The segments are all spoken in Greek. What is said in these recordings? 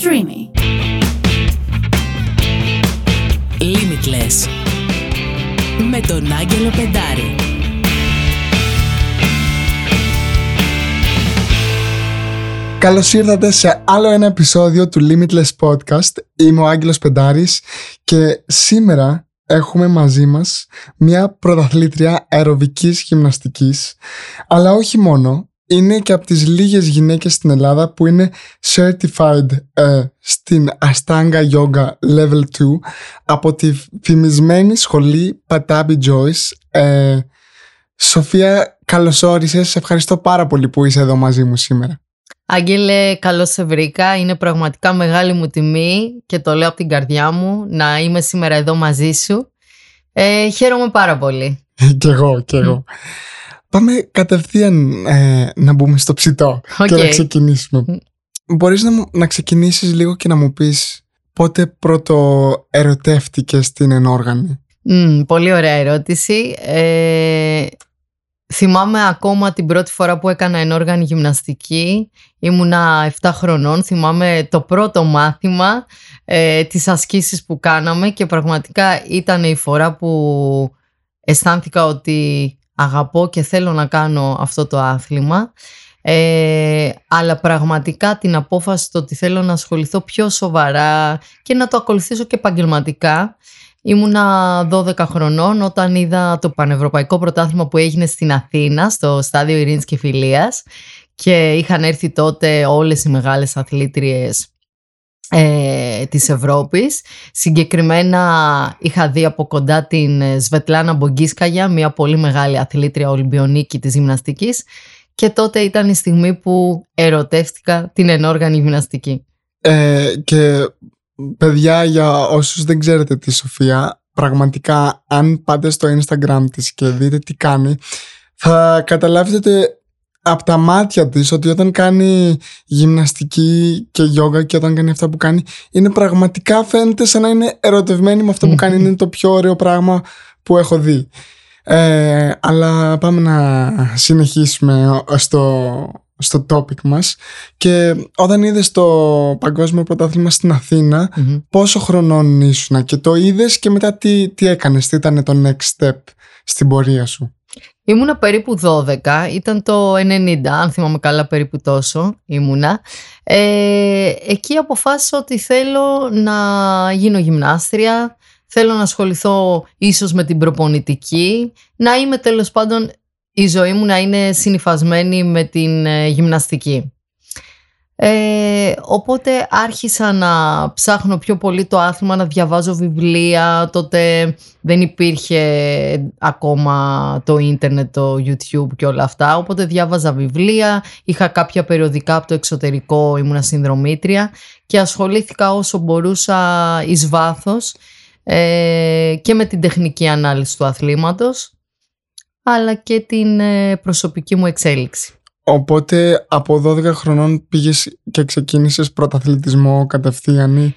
Streamy. Limitless. Με τον Άγγελο Πεντάρη. Καλώς ήρθατε σε άλλο ένα επεισόδιο του Limitless Podcast. Είμαι ο Άγγελος Πεντάρης και σήμερα έχουμε μαζί μας μια πρωταθλήτρια αεροβικής γυμναστικής αλλά όχι μόνο, είναι και από τις λίγες γυναίκες στην Ελλάδα που είναι certified ε, στην Ashtanga Yoga Level 2 από τη φημισμένη σχολή Patabi Joyce. Ε, Σοφία, καλώς όρισες. Σε ευχαριστώ πάρα πολύ που είσαι εδώ μαζί μου σήμερα. Άγγελε, καλώς σε βρήκα. Είναι πραγματικά μεγάλη μου τιμή και το λέω από την καρδιά μου να είμαι σήμερα εδώ μαζί σου. Ε, χαίρομαι πάρα πολύ. κι εγώ, κι εγώ. Πάμε κατευθείαν ε, να μπούμε στο ψητό και να ξεκινήσουμε. Μπορείς να, να ξεκινήσεις λίγο και να μου πεις πότε πρώτο ερωτεύτηκες την ενόργανη; πολύ ωραία ερώτηση. Ε, θυμάμαι ακόμα την πρώτη φορά που έκανα ενόργανη γυμναστική. Ήμουνα 7 χρονών. Θυμάμαι το πρώτο μάθημα, ε, τις ασκήσεις που κάναμε και πραγματικά ήταν η φορά που αισθάνθηκα ότι αγαπώ και θέλω να κάνω αυτό το άθλημα. Ε, αλλά πραγματικά την απόφαση το ότι θέλω να ασχοληθώ πιο σοβαρά και να το ακολουθήσω και επαγγελματικά Ήμουνα 12 χρονών όταν είδα το πανευρωπαϊκό πρωτάθλημα που έγινε στην Αθήνα στο στάδιο Ειρήνης και Φιλίας και είχαν έρθει τότε όλες οι μεγάλες αθλήτριες ε, της Ευρώπης. Συγκεκριμένα είχα δει από κοντά την Σβετλάνα Μπογκίσκαγια, μια πολύ μεγάλη αθλήτρια Ολυμπιονίκη της γυμναστικής και τότε ήταν η στιγμή που ερωτεύτηκα την ενόργανη γυμναστική. Ε, και παιδιά για όσους δεν ξέρετε τη Σοφία πραγματικά αν πάτε στο Instagram της και δείτε τι κάνει θα καταλάβετε από τα μάτια της ότι όταν κάνει γυμναστική και γιόγκα και όταν κάνει αυτά που κάνει είναι πραγματικά φαίνεται σαν να είναι ερωτευμένη με αυτό που κάνει. Είναι το πιο ωραίο πράγμα που έχω δει. Ε, αλλά πάμε να συνεχίσουμε στο, στο topic μας. Και όταν είδες το παγκόσμιο πρωτάθλημα στην αθηνα πόσο χρονών ήσουν και το είδες και μετά τι, τι έκανες, τι ήταν το next step στην πορεία σου; Ήμουνα περίπου 12, ήταν το 90, αν θυμάμαι καλά περίπου τόσο ήμουνα. Ε, εκεί αποφάσισα ότι θέλω να γίνω γυμνάστρια, θέλω να ασχοληθώ ίσως με την προπονητική, να είμαι τέλος πάντων η ζωή μου να είναι συνειφασμένη με την ε, γυμναστική. Ε, οπότε άρχισα να ψάχνω πιο πολύ το άθλημα, να διαβάζω βιβλία. Τότε δεν υπήρχε ακόμα το ίντερνετ, το YouTube και όλα αυτά. Οπότε διάβαζα βιβλία, είχα κάποια περιοδικά από το εξωτερικό, ήμουνα συνδρομήτρια και ασχολήθηκα όσο μπορούσα εις βάθος ε, και με την τεχνική ανάλυση του αθλήματος αλλά και την ε, προσωπική μου εξέλιξη. Οπότε από 12 χρονών πήγες και ξεκίνησες πρωταθλητισμό κατευθείαν ή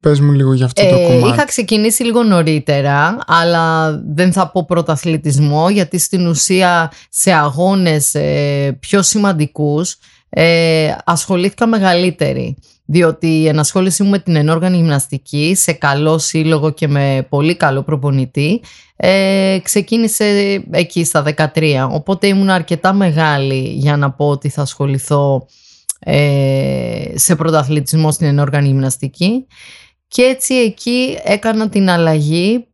πες μου λίγο για αυτό το ε, κομμάτι. Είχα ξεκινήσει λίγο νωρίτερα, αλλά δεν θα πω πρωταθλητισμό γιατί στην ουσία σε αγώνες ε, πιο σημαντικούς ε, ασχολήθηκα μεγαλύτερη διότι η ενασχόλησή μου με την ενόργανη γυμναστική σε καλό σύλλογο και με πολύ καλό προπονητή ε, ξεκίνησε εκεί στα 13 οπότε ήμουν αρκετά μεγάλη για να πω ότι θα ασχοληθώ ε, σε πρωταθλητισμό στην ενόργανη γυμναστική. Και έτσι εκεί έκανα την αλλαγή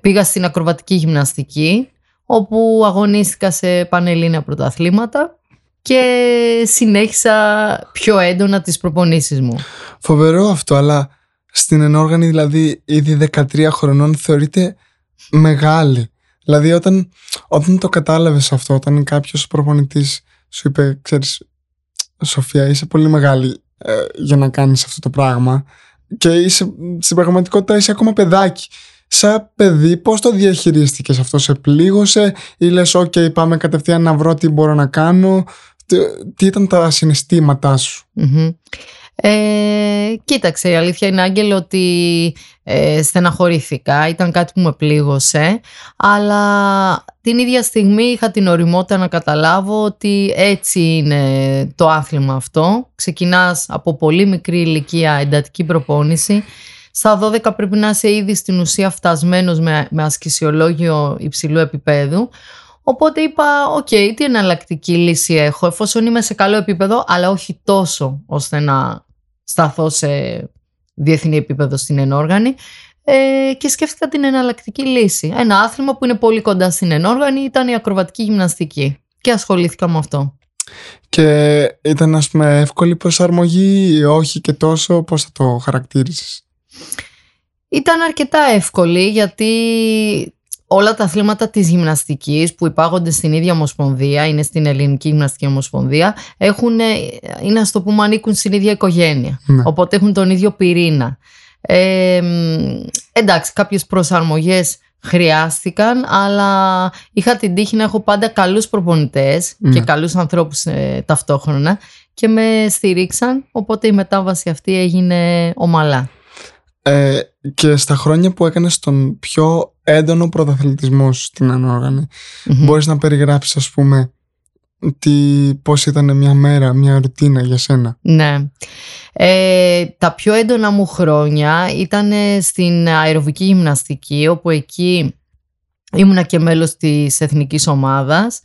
πήγα στην ακροβατική γυμναστική όπου αγωνίστηκα σε πανελλήνια πρωταθλήματα και συνέχισα πιο έντονα τις προπονήσεις μου. Φοβερό αυτό, αλλά στην ενόργανη δηλαδή ήδη 13 χρονών θεωρείται μεγάλη. Δηλαδή όταν, όταν το κατάλαβες αυτό, όταν κάποιος προπονητής σου είπε, ξέρεις, Σοφία είσαι πολύ μεγάλη ε, για να κάνεις αυτό το πράγμα και είσαι, στην πραγματικότητα είσαι ακόμα παιδάκι. Σαν παιδί πώς το διαχειρίστηκες αυτό, σε πλήγωσε ή λες ok πάμε κατευθείαν να βρω τι μπορώ να κάνω τι ήταν τα συναισθήματά σου; Ε, κοίταξε, η αλήθεια είναι, Άγγελο, ότι ε, στεναχωρήθηκα. Ήταν κάτι που με πλήγωσε. Αλλά την ίδια στιγμή είχα την οριμότητα να καταλάβω ότι έτσι είναι το άθλημα αυτό. Ξεκινάς από πολύ μικρή ηλικία εντατική προπόνηση. Στα 12 πρέπει να είσαι ήδη στην ουσία φτασμένος με, με ασκησιολόγιο υψηλού επίπεδου. Οπότε είπα, οκ, τι εναλλακτική λύση έχω, εφόσον είμαι σε καλό επίπεδο, αλλά όχι τόσο ώστε να σταθώ σε διεθνή επίπεδο στην ενόργανη. Ε, και σκέφτηκα την εναλλακτική λύση. Ένα άθλημα που είναι πολύ κοντά στην ενόργανη ήταν η ακροβατική γυμναστική. Και ασχολήθηκα με αυτό. Και ήταν ας πούμε εύκολη προσαρμογή ή όχι και τόσο, πώς θα το χαρακτήρισες; Ήταν αρκετά εύκολη γιατί όλα τα αθλήματα της γυμναστικής που υπάγονται στην ίδια ομοσπονδία, είναι στην Ελληνική Γυμναστική Ομοσπονδία, έχουν, είναι ας το πούμε ανήκουν στην ίδια οικογένεια. Ναι. Οπότε έχουν τον ίδιο πυρήνα. Ε, εντάξει, κάποιες προσαρμογές χρειάστηκαν, αλλά είχα την τύχη να έχω πάντα καλούς προπονητές Ναι. και καλούς ανθρώπους ε, ταυτόχρονα και με στηρίξαν, οπότε η μετάβαση αυτή έγινε ομαλά. Ε, και στα χρόνια που έκανες τον πιο έντονο πρωταθλητισμό σου στην ανόργανη, Μμμ. μπορείς να περιγράψεις ας πούμε τι, πώς ήταν μια μέρα, μια ρουτίνα για σένα; Ναι. Ε, τα πιο έντονα μου χρόνια ήταν στην αεροβική γυμναστική, όπου εκεί ήμουνα και μέλος της εθνικής ομάδας.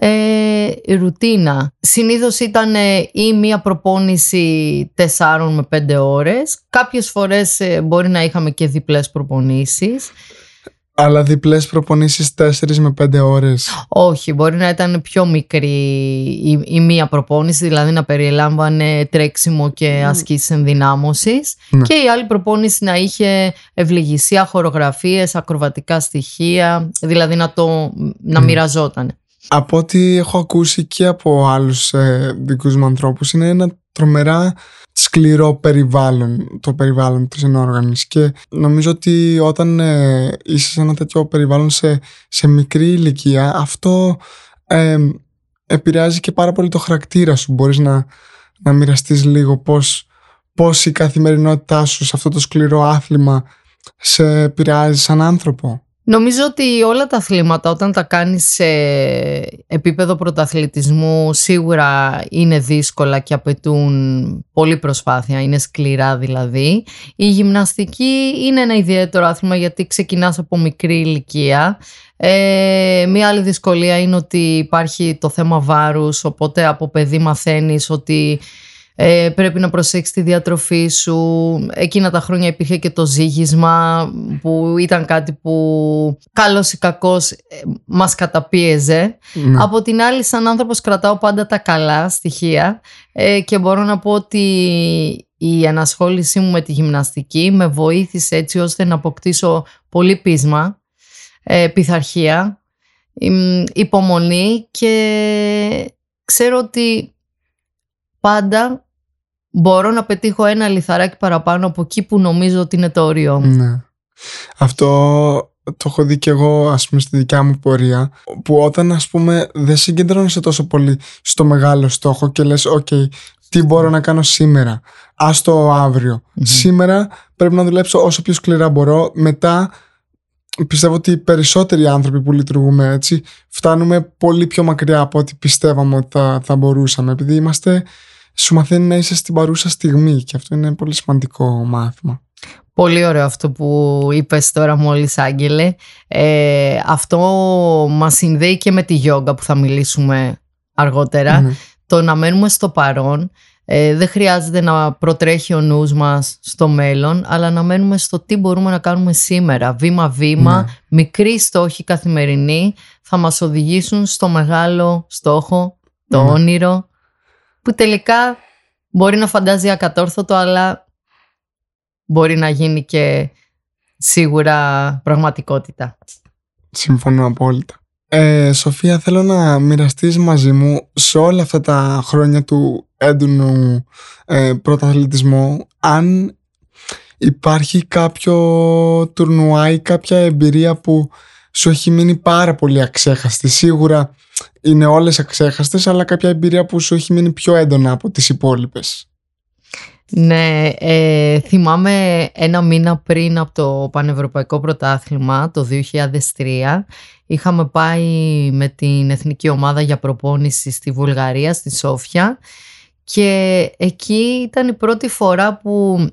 Ε, η ρουτίνα. Συνήθως ήταν ε, ή μία προπόνηση 4 με 5 ώρες. Κάποιες φορές ε, μπορεί να είχαμε και διπλές προπονήσεις. Αλλά διπλές προπονήσεις 4 με 5 ώρες. Όχι, μπορεί να ήταν πιο μικρή η, η μία προπόνηση, δηλαδή να περιλάμβανε τρέξιμο και ασκήσεις ενδυνάμωσης Ναι. και η άλλη προπόνηση να είχε ευληγησία, χορογραφίες, ακροβατικά στοιχεία, δηλαδή να το να Μμ. μοιραζόταν. Από ό,τι έχω ακούσει και από άλλους ε, δικούς μου ανθρώπους είναι ένα τρομερά σκληρό περιβάλλον το περιβάλλον της ενόργανης. Και νομίζω ότι όταν ε, είσαι σε ένα τέτοιο περιβάλλον σε, σε μικρή ηλικία αυτό ε, επηρεάζει και πάρα πολύ το χαρακτήρα σου. Μπορείς να, να μοιραστείς λίγο πώς, πώς η καθημερινότητά σου σε αυτό το σκληρό άθλημα σε επηρεάζει σαν άνθρωπο Νομίζω ότι όλα τα αθλήματα όταν τα κάνεις σε επίπεδο πρωταθλητισμού σίγουρα είναι δύσκολα και απαιτούν πολλή προσπάθεια, είναι σκληρά δηλαδή. Η γυμναστική είναι ένα ιδιαίτερο άθλημα γιατί ξεκινάς από μικρή ηλικία. Ε, μία άλλη δυσκολία είναι ότι υπάρχει το θέμα βάρους, οπότε από παιδί μαθαίνεις ότι ε, πρέπει να προσέξεις τη διατροφή σου. Εκείνα τα χρόνια υπήρχε και το ζύγισμα που ήταν κάτι που καλός ή κακός ε, μας καταπίεζε. ναι. Από την άλλη σαν άνθρωπος κρατάω πάντα τα καλά στοιχεία ε, και μπορώ να πω ότι η ανασχόλησή μου με τη γυμναστική με βοήθησε έτσι ώστε να αποκτήσω πολύ πείσμα, ε, πειθαρχία, εμ, υπομονή και ξέρω ότι πάντα μπορώ να πετύχω ένα λιθαράκι παραπάνω από εκεί που νομίζω ότι είναι το όριό μου. Ναι. Αυτό το έχω δει και εγώ ας πούμε στη δικιά μου πορεία που όταν ας πούμε δεν συγκεντρώνεσαι τόσο πολύ στο μεγάλο στόχο και λες οκ τι μπορώ να κάνω σήμερα άσ' το αύριο Μμμ. σήμερα πρέπει να δουλέψω όσο πιο σκληρά μπορώ μετά πιστεύω ότι οι περισσότεροι άνθρωποι που λειτουργούμε έτσι φτάνουμε πολύ πιο μακριά από ό,τι πιστεύαμε ότι θα, θα μπορούσαμε επειδή είμαστε σου μαθαίνει να είσαι στην παρούσα στιγμή και αυτό είναι πολύ σημαντικό μάθημα Πολύ ωραίο αυτό που είπες τώρα μόλις Άγγελε. Ε, αυτό μας συνδέει και με τη γιόγκα που θα μιλήσουμε αργότερα. Ναι. Το να μένουμε στο παρόν. Ε, δεν χρειάζεται να προτρέχει ο νους μας στο μέλλον, αλλά να μένουμε στο τι μπορούμε να κάνουμε σήμερα. Βήμα-βήμα, Ναι. μικροί στόχοι καθημερινοί θα μας οδηγήσουν στο μεγάλο στόχο, το Ναι. όνειρο, που τελικά μπορεί να φαντάζει ακατόρθωτο, αλλά μπορεί να γίνει και σίγουρα πραγματικότητα. Συμφωνώ απόλυτα. Ε, Σοφία, θέλω να μοιραστείς μαζί μου σε όλα αυτά τα χρόνια του έντονου ε, πρωταθλητισμού αν υπάρχει κάποιο τουρνουά ή κάποια εμπειρία που σου έχει μείνει πάρα πολύ αξέχαστη. Σίγουρα είναι όλες αξέχαστες, αλλά κάποια εμπειρία που σου έχει μείνει πιο έντονα από τις υπόλοιπες. Ναι, ε, θυμάμαι ένα μήνα πριν από το Πανευρωπαϊκό Πρωτάθλημα το 2003 είχαμε πάει με την εθνική ομάδα για προπόνηση στη Βουλγαρία, στη Σόφια και εκεί ήταν η πρώτη φορά που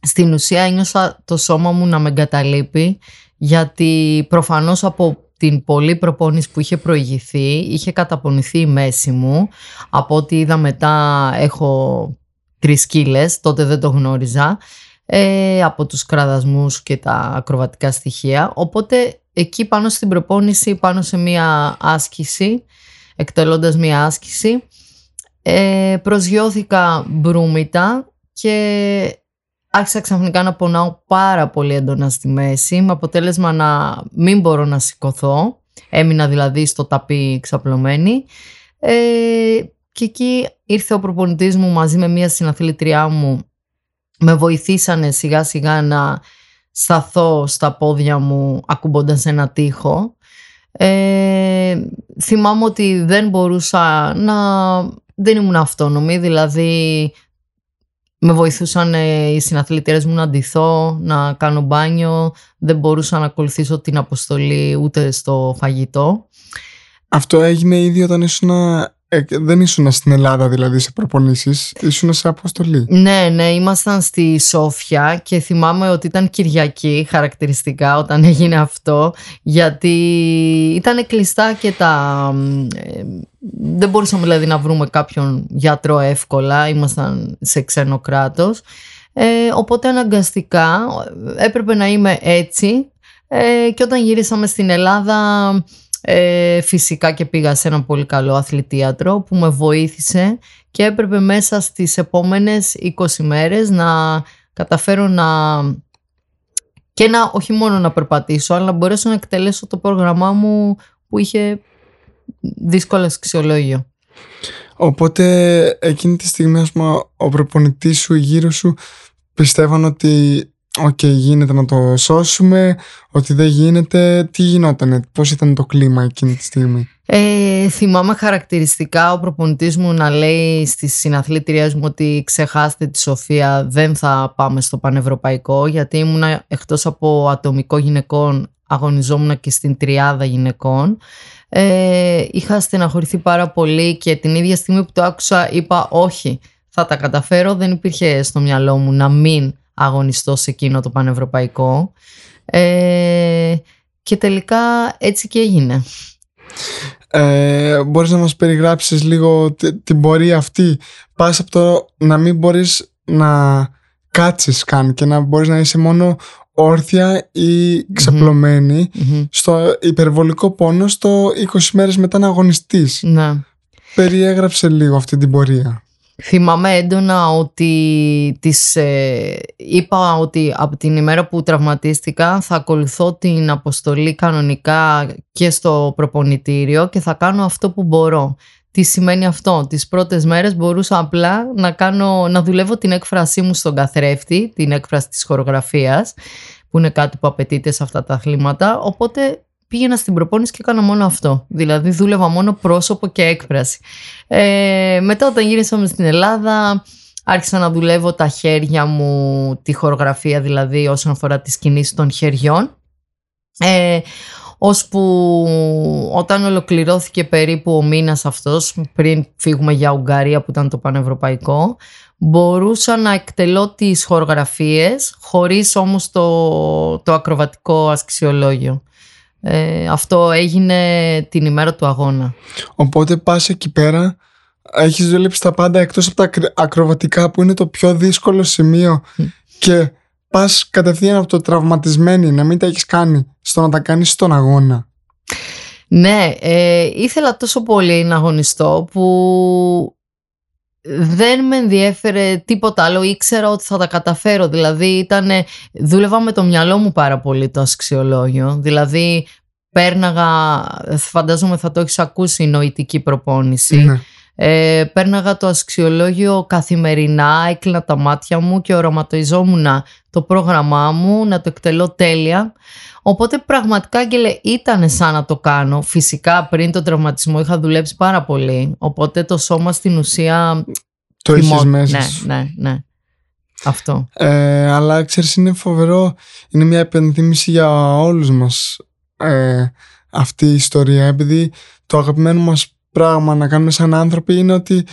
στην ουσία ένιωσα το σώμα μου να με εγκαταλείπει γιατί προφανώς από την πολλή προπόνηση που είχε προηγηθεί είχε καταπονηθεί η μέση μου. Από ό,τι είδα μετά έχω τρεις κύλες, τότε δεν το γνώριζα ε, από τους κραδασμούς και τα ακροβατικά στοιχεία. Οπότε εκεί πάνω στην προπόνηση πάνω σε μία άσκηση εκτελώντας μία άσκηση ε, προσγειώθηκα μπρούμητα και άρχισα ξαφνικά να πονάω πάρα πολύ έντονα στη μέση με αποτέλεσμα να μην μπορώ να σηκωθώ. Έμεινα δηλαδή στο ταπί ξαπλωμένη. Ε, και εκεί ήρθε ο προπονητής μου μαζί με μία συναθλητριά μου. Με βοηθήσανε σιγά σιγά να σταθώ στα πόδια μου ακουμπώντας ένα τοίχο. Ε, θυμάμαι ότι δεν μπορούσα να... Δεν ήμουν αυτόνομη, δηλαδή με βοηθούσαν ε, οι συναθλητές μου να ντυθώ, να κάνω μπάνιο. Δεν μπορούσα να ακολουθήσω την αποστολή ούτε στο φαγητό. Αυτό έγινε ήδη όταν ήσουν ε, δεν ήσουν στην Ελλάδα δηλαδή σε προπονήσεις, ήσουν σε αποστολή. Ναι, ναι, ήμασταν στη Σόφια και θυμάμαι ότι ήταν Κυριακή χαρακτηριστικά όταν έγινε αυτό γιατί ήταν κλειστά και τα... Ε, δεν μπορούσαμε δηλαδή να βρούμε κάποιον γιατρό εύκολα, ήμασταν σε ξένο κράτος. Ε, οπότε αναγκαστικά έπρεπε να είμαι έτσι ε, και όταν γυρίσαμε στην Ελλάδα ε, φυσικά και πήγα σε ένα πολύ καλό αθλητίατρο που με βοήθησε και έπρεπε μέσα στις επόμενες 20 μέρες να καταφέρω να και να όχι μόνο να περπατήσω αλλά να μπορέσω να εκτελέσω το πρόγραμμά μου που είχε δύσκολο αξιολόγιο. Οπότε εκείνη τη στιγμή ας πούμε, ο προπονητής σου γύρω σου πιστεύαν ότι Οκ, γίνεται να το σώσουμε, ότι δεν γίνεται. Τι γινόταν, πώς ήταν το κλίμα εκείνη τη στιγμή; Ε, θυμάμαι χαρακτηριστικά ο προπονητής μου να λέει στις συναθλήτριές μου ότι ξεχάστε τη Σοφία, δεν θα πάμε στο πανευρωπαϊκό γιατί ήμουν εκτός από ατομικό γυναικών αγωνιζόμουν και στην τριάδα γυναικών. Ε, είχα στεναχωρηθεί πάρα πολύ και την ίδια στιγμή που το άκουσα είπα όχι, θα τα καταφέρω. Δεν υπήρχε στο μυαλό μου να μην αγωνιστώ σε εκείνο το πανευρωπαϊκό. Ε, και τελικά έτσι και έγινε. Ε, μπορείς να μας περιγράψεις λίγο την πορεία αυτή; Πας από το να μην μπορείς να κάτσεις καν και να μπορείς να είσαι μόνο όρθια ή ξαπλωμενη στο υπερβολικό πόνο στο 20 μέρες μετά να αγωνιστείς. Ναι. Περιέγραψε λίγο αυτή την πορεία. Θυμάμαι έντονα ότι της, ε, είπα ότι από την ημέρα που τραυματίστηκα θα ακολουθώ την αποστολή κανονικά και στο προπονητήριο και θα κάνω αυτό που μπορώ. Τι σημαίνει αυτό; Τις πρώτες μέρες μπορούσα απλά να, κάνω, να δουλεύω την έκφρασή μου στον καθρέφτη, την έκφραση της χορογραφίας, που είναι κάτι που απαιτείται σε αυτά τα αθλήματα. Οπότε πήγαινα στην προπόνηση και έκανα μόνο αυτό. Δηλαδή δούλευα μόνο πρόσωπο και έκφραση. Ε, μετά όταν γύρισαμε στην Ελλάδα άρχισα να δουλεύω τα χέρια μου, τη χορογραφία δηλαδή όσον αφορά τις κινήσεις των χεριών. Ε, ώσπου όταν ολοκληρώθηκε περίπου ο μήνας αυτός πριν φύγουμε για Ουγγαρία που ήταν το πανευρωπαϊκό μπορούσα να εκτελώ τις χορογραφίες χωρίς όμως το, το ακροβατικό ασκησιολόγιο. Ε, αυτό έγινε την ημέρα του αγώνα. Οπότε πας εκεί πέρα, έχεις δουλέψει τα πάντα εκτός από τα ακροβατικά που είναι το πιο δύσκολο σημείο και πας κατευθείαν από το τραυματισμένη να μην τα έχεις κάνει στο να τα κάνεις στον αγώνα. Ναι, ε, ήθελα τόσο πολύ να αγωνιστώ που δεν με ενδιέφερε τίποτα άλλο, ήξερα ότι θα τα καταφέρω. Δηλαδή, ήτανε, δούλευα με το μυαλό μου πάρα πολύ το αξιολόγιο. Δηλαδή, πέρναγα, φαντάζομαι θα το έχεις ακούσει, η νοητική προπόνηση. Ναι. Ε, πέρναγα το αξιολόγιο καθημερινά, έκλεινα τα μάτια μου και οραματιζόμουν το πρόγραμμά μου, να το εκτελώ τέλεια. Οπότε πραγματικά Άγγελε ήταν σαν να το κάνω. Φυσικά πριν τον τραυματισμό είχα δουλέψει πάρα πολύ. Οπότε το σώμα στην ουσία... Το είχες μέσα Ναι, ναι, ναι. αυτό. Ε, αλλά ξέρεις είναι φοβερό, είναι μια επενδύμηση για όλους μας ε, αυτή η ιστορία επειδή το αγαπημένο μας πράγμα να κάνουμε σαν άνθρωποι είναι ότι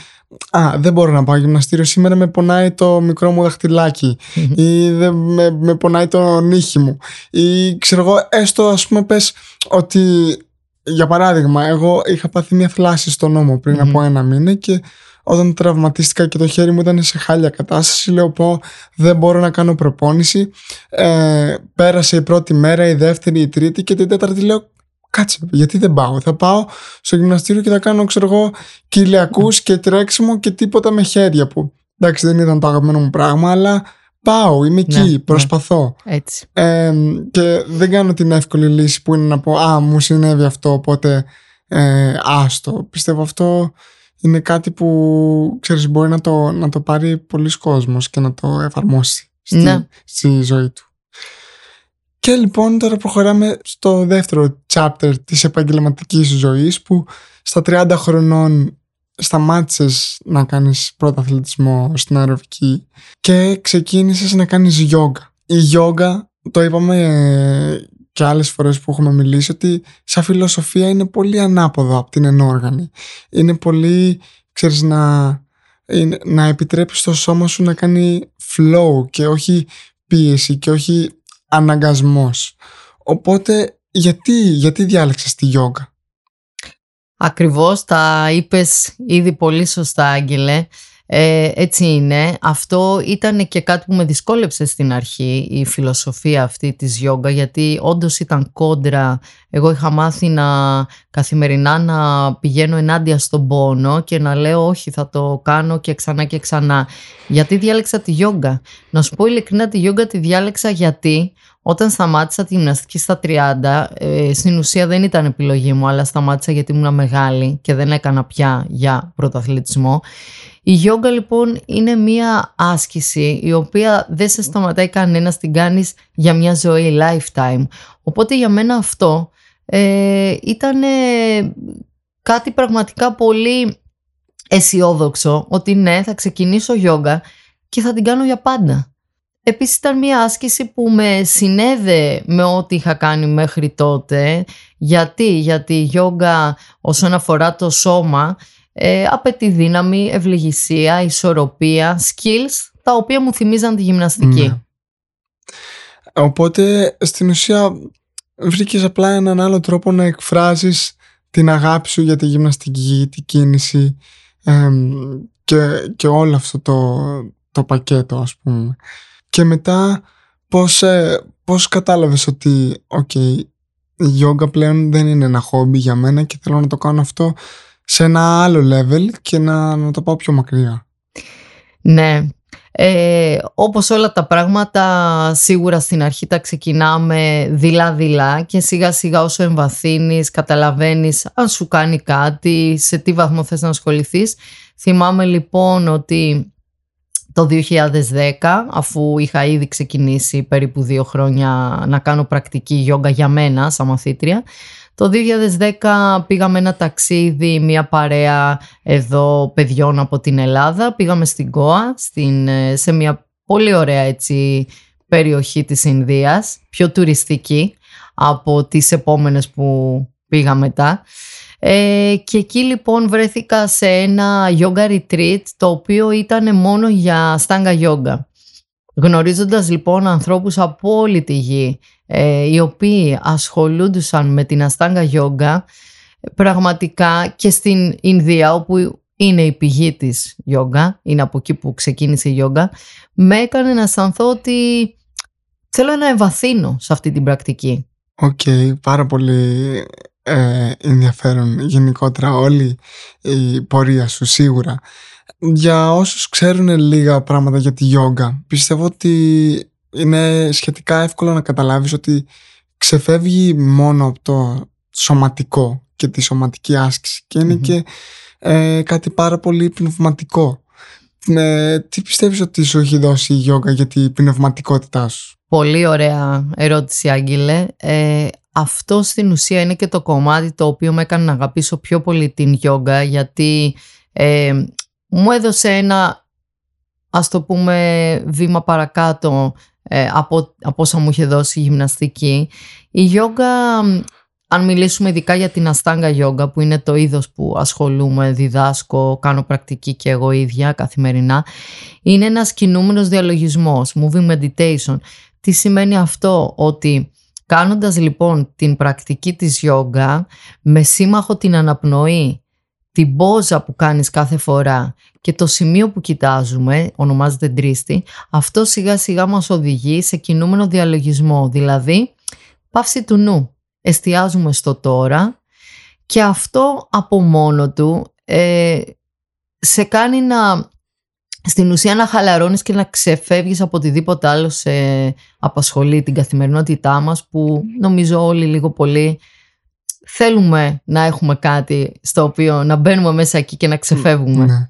Α, δεν μπορώ να πάω γυμναστήριο. Σήμερα, με πονάει το μικρό μου δαχτυλάκι ή δεν με, με πονάει το νύχι μου ή ξέρω εγώ έστω ας πούμε πες ότι για παράδειγμα εγώ είχα πάθει μια θλάση στον νόμο πριν από ένα μήνα και όταν τραυματίστηκα και το χέρι μου ήταν σε χάλια κατάσταση λέω πω δεν μπορώ να κάνω προπόνηση. Ε, πέρασε η πρώτη μέρα, η δεύτερη, η τρίτη και την τέταρτη λέω κάτσε, γιατί δεν πάω; Θα πάω στο γυμναστήριο και θα κάνω, ξέρω εγώ, κοιλιακού και τρέξιμο και τίποτα με χέρια που. Εντάξει, δεν ήταν το αγαπημένο μου πράγμα, αλλά πάω, είμαι εκεί, ναι, προσπαθώ. Έτσι. Ε, και δεν κάνω την εύκολη λύση που είναι να πω Α, μου συνέβη αυτό, οπότε ε, άστο. Πιστεύω αυτό είναι κάτι που ξέρεις μπορεί να το, να το πάρει πολλοί κόσμος και να το εφαρμόσει στη, ναι. στη ζωή του. Και λοιπόν τώρα προχωράμε στο δεύτερο chapter της επαγγελματικής ζωής που στα 30 χρονών σταμάτησες να κάνεις πρώτο αθλητισμό στην αεροβική και ξεκίνησες να κάνεις γιόγκα. Η γιόγκα, το είπαμε και άλλες φορές που έχουμε μιλήσει, ότι σαν φιλοσοφία είναι πολύ ανάποδο από την ενόργανη. Είναι πολύ, ξέρεις, να, να επιτρέψεις το σώμα σου να κάνει flow και όχι πίεση και όχι αναγκασμός. Οπότε γιατί, γιατί διάλεξες τη γιόγκα; Ακριβώς, τα είπες ήδη πολύ σωστά Άγγελε. Ε, έτσι είναι. Αυτό ήταν και κάτι που με δυσκόλεψε στην αρχή η φιλοσοφία αυτή της γιόγκα γιατί όντως ήταν κόντρα. Εγώ είχα μάθει να καθημερινά να πηγαίνω ενάντια στον πόνο και να λέω όχι θα το κάνω και ξανά και ξανά. Γιατί διάλεξα τη γιόγκα. Να σου πω ειλικρινά τη γιόγκα τη διάλεξα γιατί όταν σταμάτησα τη γυμναστική στα 30, ε, στην ουσία δεν ήταν επιλογή μου, αλλά σταμάτησα γιατί ήμουν μεγάλη και δεν έκανα πια για πρωταθλητισμό. Η γιόγκα λοιπόν είναι μία άσκηση η οποία δεν σε σταματάει κανένας την κάνεις για μια ζωή lifetime. Οπότε για μένα αυτό ε, ήταν κάτι πραγματικά πολύ αισιόδοξο ότι ναι θα ξεκινήσω γιόγκα και θα την κάνω για πάντα. Επίσης ήταν μια άσκηση που με συνέδε με ό,τι είχα κάνει μέχρι τότε. Γιατί, γιατί η γιόγκα όσον αφορά το σώμα ε, απαιτεί δύναμη, ευληγησία, ισορροπία, skills, τα οποία μου θυμίζαν τη γυμναστική. Ναι. Οπότε στην ουσία βρήκες απλά έναν άλλο τρόπο να εκφράζεις την αγάπη σου για τη γυμναστική, τη κίνηση και, και όλο αυτό το, το πακέτο ας πούμε. Και μετά πώς, ε, πώς κατάλαβες ότι okay, η γιόγκα πλέον δεν είναι ένα χόμπι για μένα και θέλω να το κάνω αυτό σε ένα άλλο level και να, να το πάω πιο μακριά. Ναι, ε, όπως όλα τα πράγματα σίγουρα στην αρχή τα ξεκινάμε δειλά-δειλά και σιγά σιγά όσο εμβαθύνεις καταλαβαίνεις αν σου κάνει κάτι, σε τι βαθμό θες να ασχοληθείς. Θυμάμαι λοιπόν ότι το 2010 αφού είχα ήδη ξεκινήσει περίπου δύο χρόνια να κάνω πρακτική γιόγκα για μένα σαν μαθήτρια το 2010 πήγαμε ένα ταξίδι, μια παρέα εδώ παιδιών από την Ελλάδα. Πήγαμε στην Κόα, στην, ε, σε μια πολύ ωραία έτσι, περιοχή της Ινδίας, πιο τουριστική από τις επόμενες που πήγα μετά. Ε, και εκεί λοιπόν βρέθηκα σε ένα yoga retreat το οποίο ήταν μόνο για στάγκα yoga. Γνωρίζοντας λοιπόν ανθρώπους από όλη τη γη ε, οι οποίοι ασχολούντουσαν με την αστάγκα γιόγκα πραγματικά και στην Ινδία όπου είναι η πηγή της γιόγκα, είναι από εκεί που ξεκίνησε η γιόγκα, με έκανε να αισθανθώ ότι θέλω να εμβαθύνω σε αυτή την πρακτική. Οκ, πάρα πολύ ε, ενδιαφέρον γενικότερα όλη η πορεία σου σίγουρα. Για όσους ξέρουν λίγα πράγματα για τη γιόγκα, πιστεύω ότι είναι σχετικά εύκολο να καταλάβεις ότι ξεφεύγει μόνο από το σωματικό και τη σωματική άσκηση και ειναι και ε, κάτι πάρα πολύ πνευματικό. Ε, τι πιστεύεις ότι σου έχει δώσει η γιόγκα για την πνευματικότητά σου; Πολύ ωραία ερώτηση Άγγελε. Ε, αυτό στην ουσία είναι και το κομμάτι το οποίο με έκανε να αγαπήσω πιο πολύ την γιόγκα γιατί ε, μου έδωσε ένα ας το πούμε βήμα παρακάτω ε, από, από όσα μου είχε δώσει η γυμναστική. Η γιόγκα, αν μιλήσουμε ειδικά για την αστάγκα γιόγκα που είναι το είδος που ασχολούμαι, διδάσκω, κάνω πρακτική και εγώ ίδια καθημερινά, είναι ένας κινούμενος διαλογισμός, moving meditation. Τι σημαίνει αυτό, ότι κάνοντας λοιπόν την πρακτική της γιόγκα με σύμμαχο την αναπνοή την πόζα που κάνεις κάθε φορά και το σημείο που κοιτάζουμε, ονομάζεται τρίστη, αυτό σιγά σιγά μας οδηγεί σε κινούμενο διαλογισμό, δηλαδή πάυση του νου. Εστιάζουμε στο τώρα και αυτό από μόνο του ε, σε κάνει να στην ουσία να χαλαρώνεις και να ξεφεύγεις από οτιδήποτε άλλο σε απασχολεί την καθημερινότητά μας που νομίζω όλοι λίγο πολύ θέλουμε να έχουμε κάτι στο οποίο να μπαίνουμε μέσα εκεί και να ξεφεύγουμε. Ναι.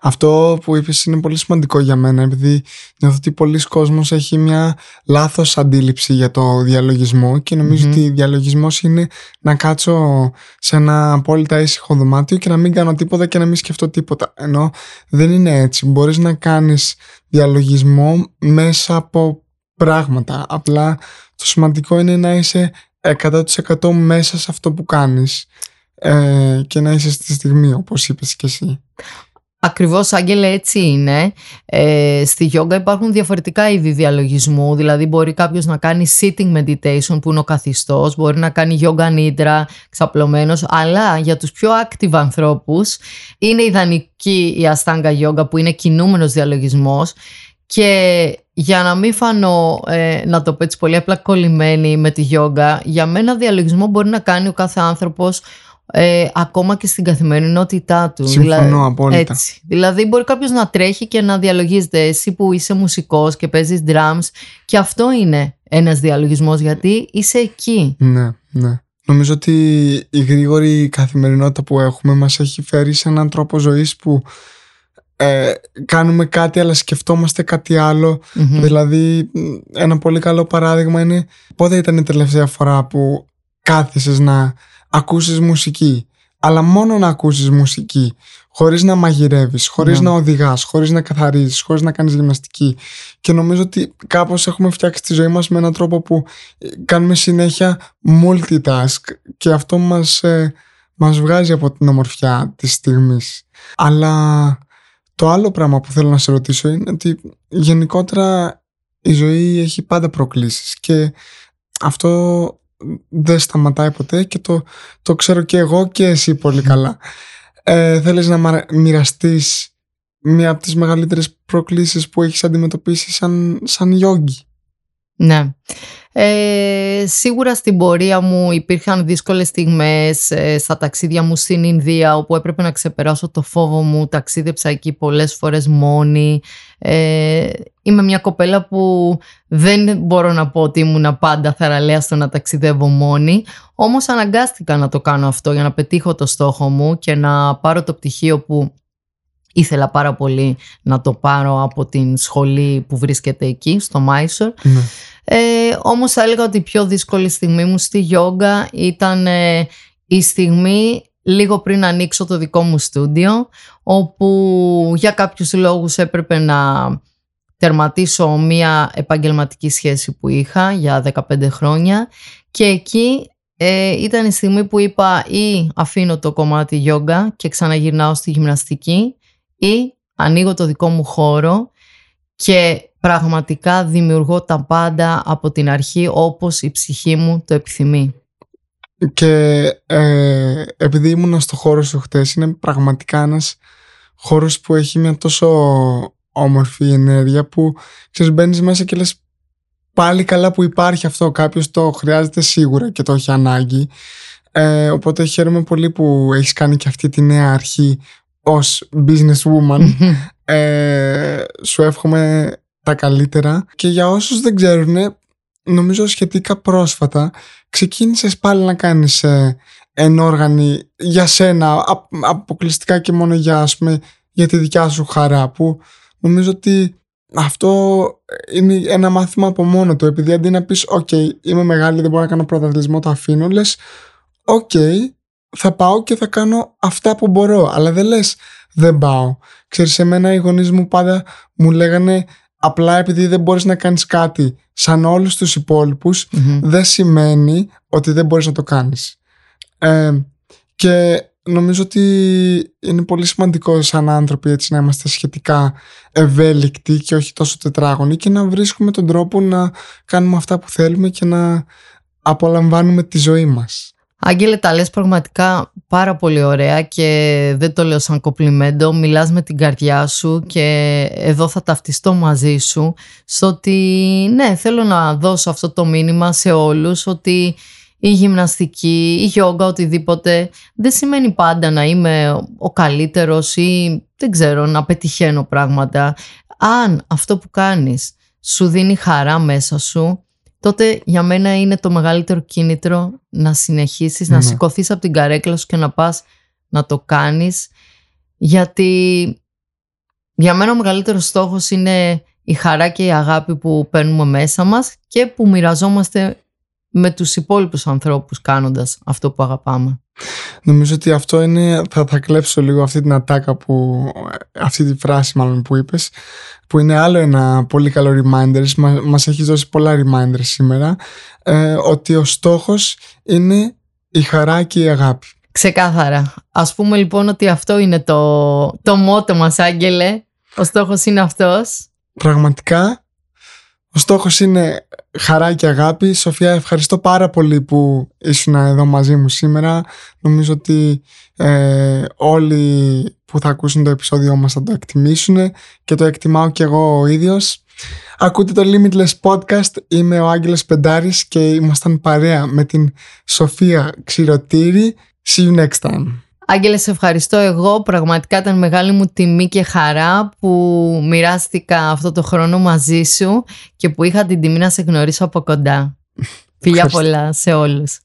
Αυτό που είπες είναι πολύ σημαντικό για μένα επειδή νιώθω ότι πολλοί κόσμος έχει μια λάθος αντίληψη για το διαλογισμό και νομιζω ότι διαλογισμός είναι να κάτσω σε ένα απόλυτα ήσυχο δωμάτιο και να μην κάνω τίποτα και να μην σκεφτώ τίποτα. Ενώ δεν είναι έτσι. Μπορείς να κάνεις διαλογισμό μέσα από πράγματα. Απλά το σημαντικό είναι να είσαι 100% μέσα σε αυτό που κάνεις ε, και να είσαι στη στιγμή όπως είπες και εσύ. Ακριβώς Άγγελε έτσι είναι. Ε, στη γιόγκα υπάρχουν διαφορετικά είδη διαλογισμού, δηλαδή μπορεί κάποιος να κάνει sitting meditation που είναι ο καθιστός, μπορεί να κάνει yoga nidra ξαπλωμένος, αλλά για τους πιο active ανθρώπους είναι ιδανική η Ashtanga yoga που είναι κινούμενος διαλογισμός και για να μην φανώ, ε, να το πω έτσι πολύ απλά κολλημένη με τη γιόγκα, για μένα διαλογισμό μπορεί να κάνει ο κάθε άνθρωπος ε, ακόμα και στην καθημερινότητά του. Συμφωνώ δηλαδή, απόλυτα. Έτσι. Δηλαδή μπορεί κάποιος να τρέχει και να διαλογίζεται εσύ που είσαι μουσικός και παίζεις drums και αυτό είναι ένας διαλογισμός γιατί είσαι εκεί. Ναι, ναι. Νομίζω ότι η γρήγορη καθημερινότητα που έχουμε μας έχει φέρει σε έναν τρόπο ζωής που ε, κάνουμε κάτι αλλά σκεφτόμαστε κάτι Δηλαδή ένα πολύ καλό παράδειγμα είναι πότε ήταν η τελευταία φορά που κάθισες να ακούσεις μουσική; Αλλά μόνο να ακούσεις μουσική χωρίς να μαγειρεύεις, χωρίς ναι. να οδηγάς, χωρίς να καθαρίζεις, χωρίς να κάνεις γυμναστική. Και νομίζω ότι κάπως έχουμε φτιάξει τη ζωή μας με έναν τρόπο που ε, κάνουμε συνέχεια multitask και αυτό μας, ε, μας βγάζει από την ομορφιά της στιγμής. Αλλά το άλλο πράγμα που θέλω να σε ρωτήσω είναι ότι γενικότερα η ζωή έχει πάντα προκλήσεις και αυτό δεν σταματάει ποτέ και το, το ξέρω και εγώ και εσύ πολύ καλά. Ε, θέλεις να μοιραστείς μία από τις μεγαλύτερες προκλήσεις που έχεις αντιμετωπίσει σαν, σαν γιόγκι; Ναι. Ε, σίγουρα στην πορεία μου υπήρχαν δύσκολες στιγμές ε, στα ταξίδια μου στην Ινδία όπου έπρεπε να ξεπεράσω το φόβο μου, ταξίδεψα εκεί πολλές φορές μόνη. Ε, είμαι μια κοπέλα που δεν μπορώ να πω ότι ήμουν πάντα θαραλέα στο να ταξιδεύω μόνη, όμως αναγκάστηκα να το κάνω αυτό για να πετύχω το στόχο μου και να πάρω το πτυχίο που ήθελα πάρα πολύ να το πάρω από την σχολή που βρίσκεται εκεί, στο Μάισορ. Ναι. Ε, όμως θα έλεγα ότι η πιο δύσκολη στιγμή μου στη γιόγκα ήταν ε, η στιγμή λίγο πριν ανοίξω το δικό μου στούντιο, όπου για κάποιους λόγους έπρεπε να τερματίσω μία επαγγελματική σχέση που είχα για 15 χρόνια και εκεί ε, ήταν η στιγμή που είπα ή αφήνω το κομμάτι γιόγκα και ξαναγυρνάω στη γυμναστική ή ανοίγω το δικό μου χώρο και πραγματικά δημιουργώ τα πάντα από την αρχή όπως η ψυχή μου το επιθυμεί. Και ε, επειδή ήμουν στο χώρο σου χτες είναι πραγματικά ένας χώρος που έχει μια τόσο όμορφη ενέργεια που ξέρεις μπαίνεις μέσα και λες πάλι καλά που υπάρχει αυτό κάποιος το χρειάζεται σίγουρα και το έχει ανάγκη ε, οπότε χαίρομαι πολύ που έχεις κάνει και αυτή τη νέα αρχή ως businesswoman ε, σου εύχομαι τα καλύτερα. Και για όσους δεν ξέρουν νομίζω σχετικά πρόσφατα ξεκίνησες πάλι να κάνεις ε, ενόργανη για σένα αποκλειστικά και μόνο για, ας πούμε, για τη δικιά σου χαρά που νομίζω ότι αυτό είναι ένα μάθημα από μόνο του. Επειδή αντί να πεις «ΟΚ, είμαι μεγάλη, δεν μπορώ να κάνω πρωταθλητισμό, το αφήνω» λες «ΟΚ, θα πάω και θα κάνω αυτά που μπορώ» αλλά δεν λες δεν πάω. Ξέρεις, εμένα οι γονείς μου πάντα μου λέγανε απλά επειδή δεν μπορείς να κάνεις κάτι σαν όλους τους υπολοιπους δεν σημαίνει ότι δεν μπορείς να το κάνεις. Ε, και νομίζω ότι είναι πολύ σημαντικό σαν άνθρωποι έτσι να είμαστε σχετικά ευέλικτοι και όχι τόσο τετράγωνοι και να βρίσκουμε τον τρόπο να κάνουμε αυτά που θέλουμε και να απολαμβάνουμε τη ζωή μας. Άγγελε, τα λες πραγματικά πάρα πολύ ωραία και δεν το λέω σαν κοπλιμέντο. Μιλάς με την καρδιά σου και εδώ θα ταυτιστώ μαζί σου στο ότι ναι, θέλω να δώσω αυτό το μήνυμα σε όλους ότι η γυμναστική, η γιόγκα, οτιδήποτε δεν σημαίνει πάντα να είμαι ο καλύτερος ή δεν ξέρω να πετυχαίνω πράγματα. Αν αυτό που κάνεις σου δίνει χαρά μέσα σου τότε για μένα είναι το μεγαλύτερο κίνητρο να συνεχίσεις, να ναι. σηκωθείς από την καρέκλα σου και να πας να το κάνεις. Γιατί για μένα ο μεγαλύτερος στόχος είναι η χαρά και η αγάπη που παίρνουμε μέσα μας και που μοιραζόμαστε με τους υπόλοιπους ανθρώπους κάνοντας αυτό που αγαπάμε. Νομίζω ότι αυτό είναι, θα, θα κλέψω λίγο αυτή την ατάκα που, αυτή τη φράση μάλλον που είπες, που είναι άλλο ένα πολύ καλό reminder, Μας, μας έχει δώσει πολλά reminders σήμερα, ε, ότι ο στόχος είναι η χαρά και η αγάπη. Ξεκάθαρα. Ας πούμε λοιπόν ότι αυτό είναι το, το μότο μας, Άγγελε. Ο στόχος είναι αυτός. Πραγματικά ο στόχος είναι χαρά και αγάπη. Σοφία, ευχαριστώ πάρα πολύ που ήσουν εδώ μαζί μου σήμερα. Νομίζω ότι ε, όλοι που θα ακούσουν το επεισόδιό μας θα το εκτιμήσουν και το εκτιμάω και εγώ ο ίδιος. Ακούτε το Limitless Podcast, είμαι ο Άγγελος Πεντάρης και ήμασταν παρέα με την Σοφία Ξηρωτήρη. See you next time. Άγγελε, σε ευχαριστώ εγώ. Πραγματικά ήταν μεγάλη μου τιμή και χαρά που μοιράστηκα αυτό το χρόνο μαζί σου και που είχα την τιμή να σε γνωρίσω από κοντά. Φιλιά πολλά σε όλους.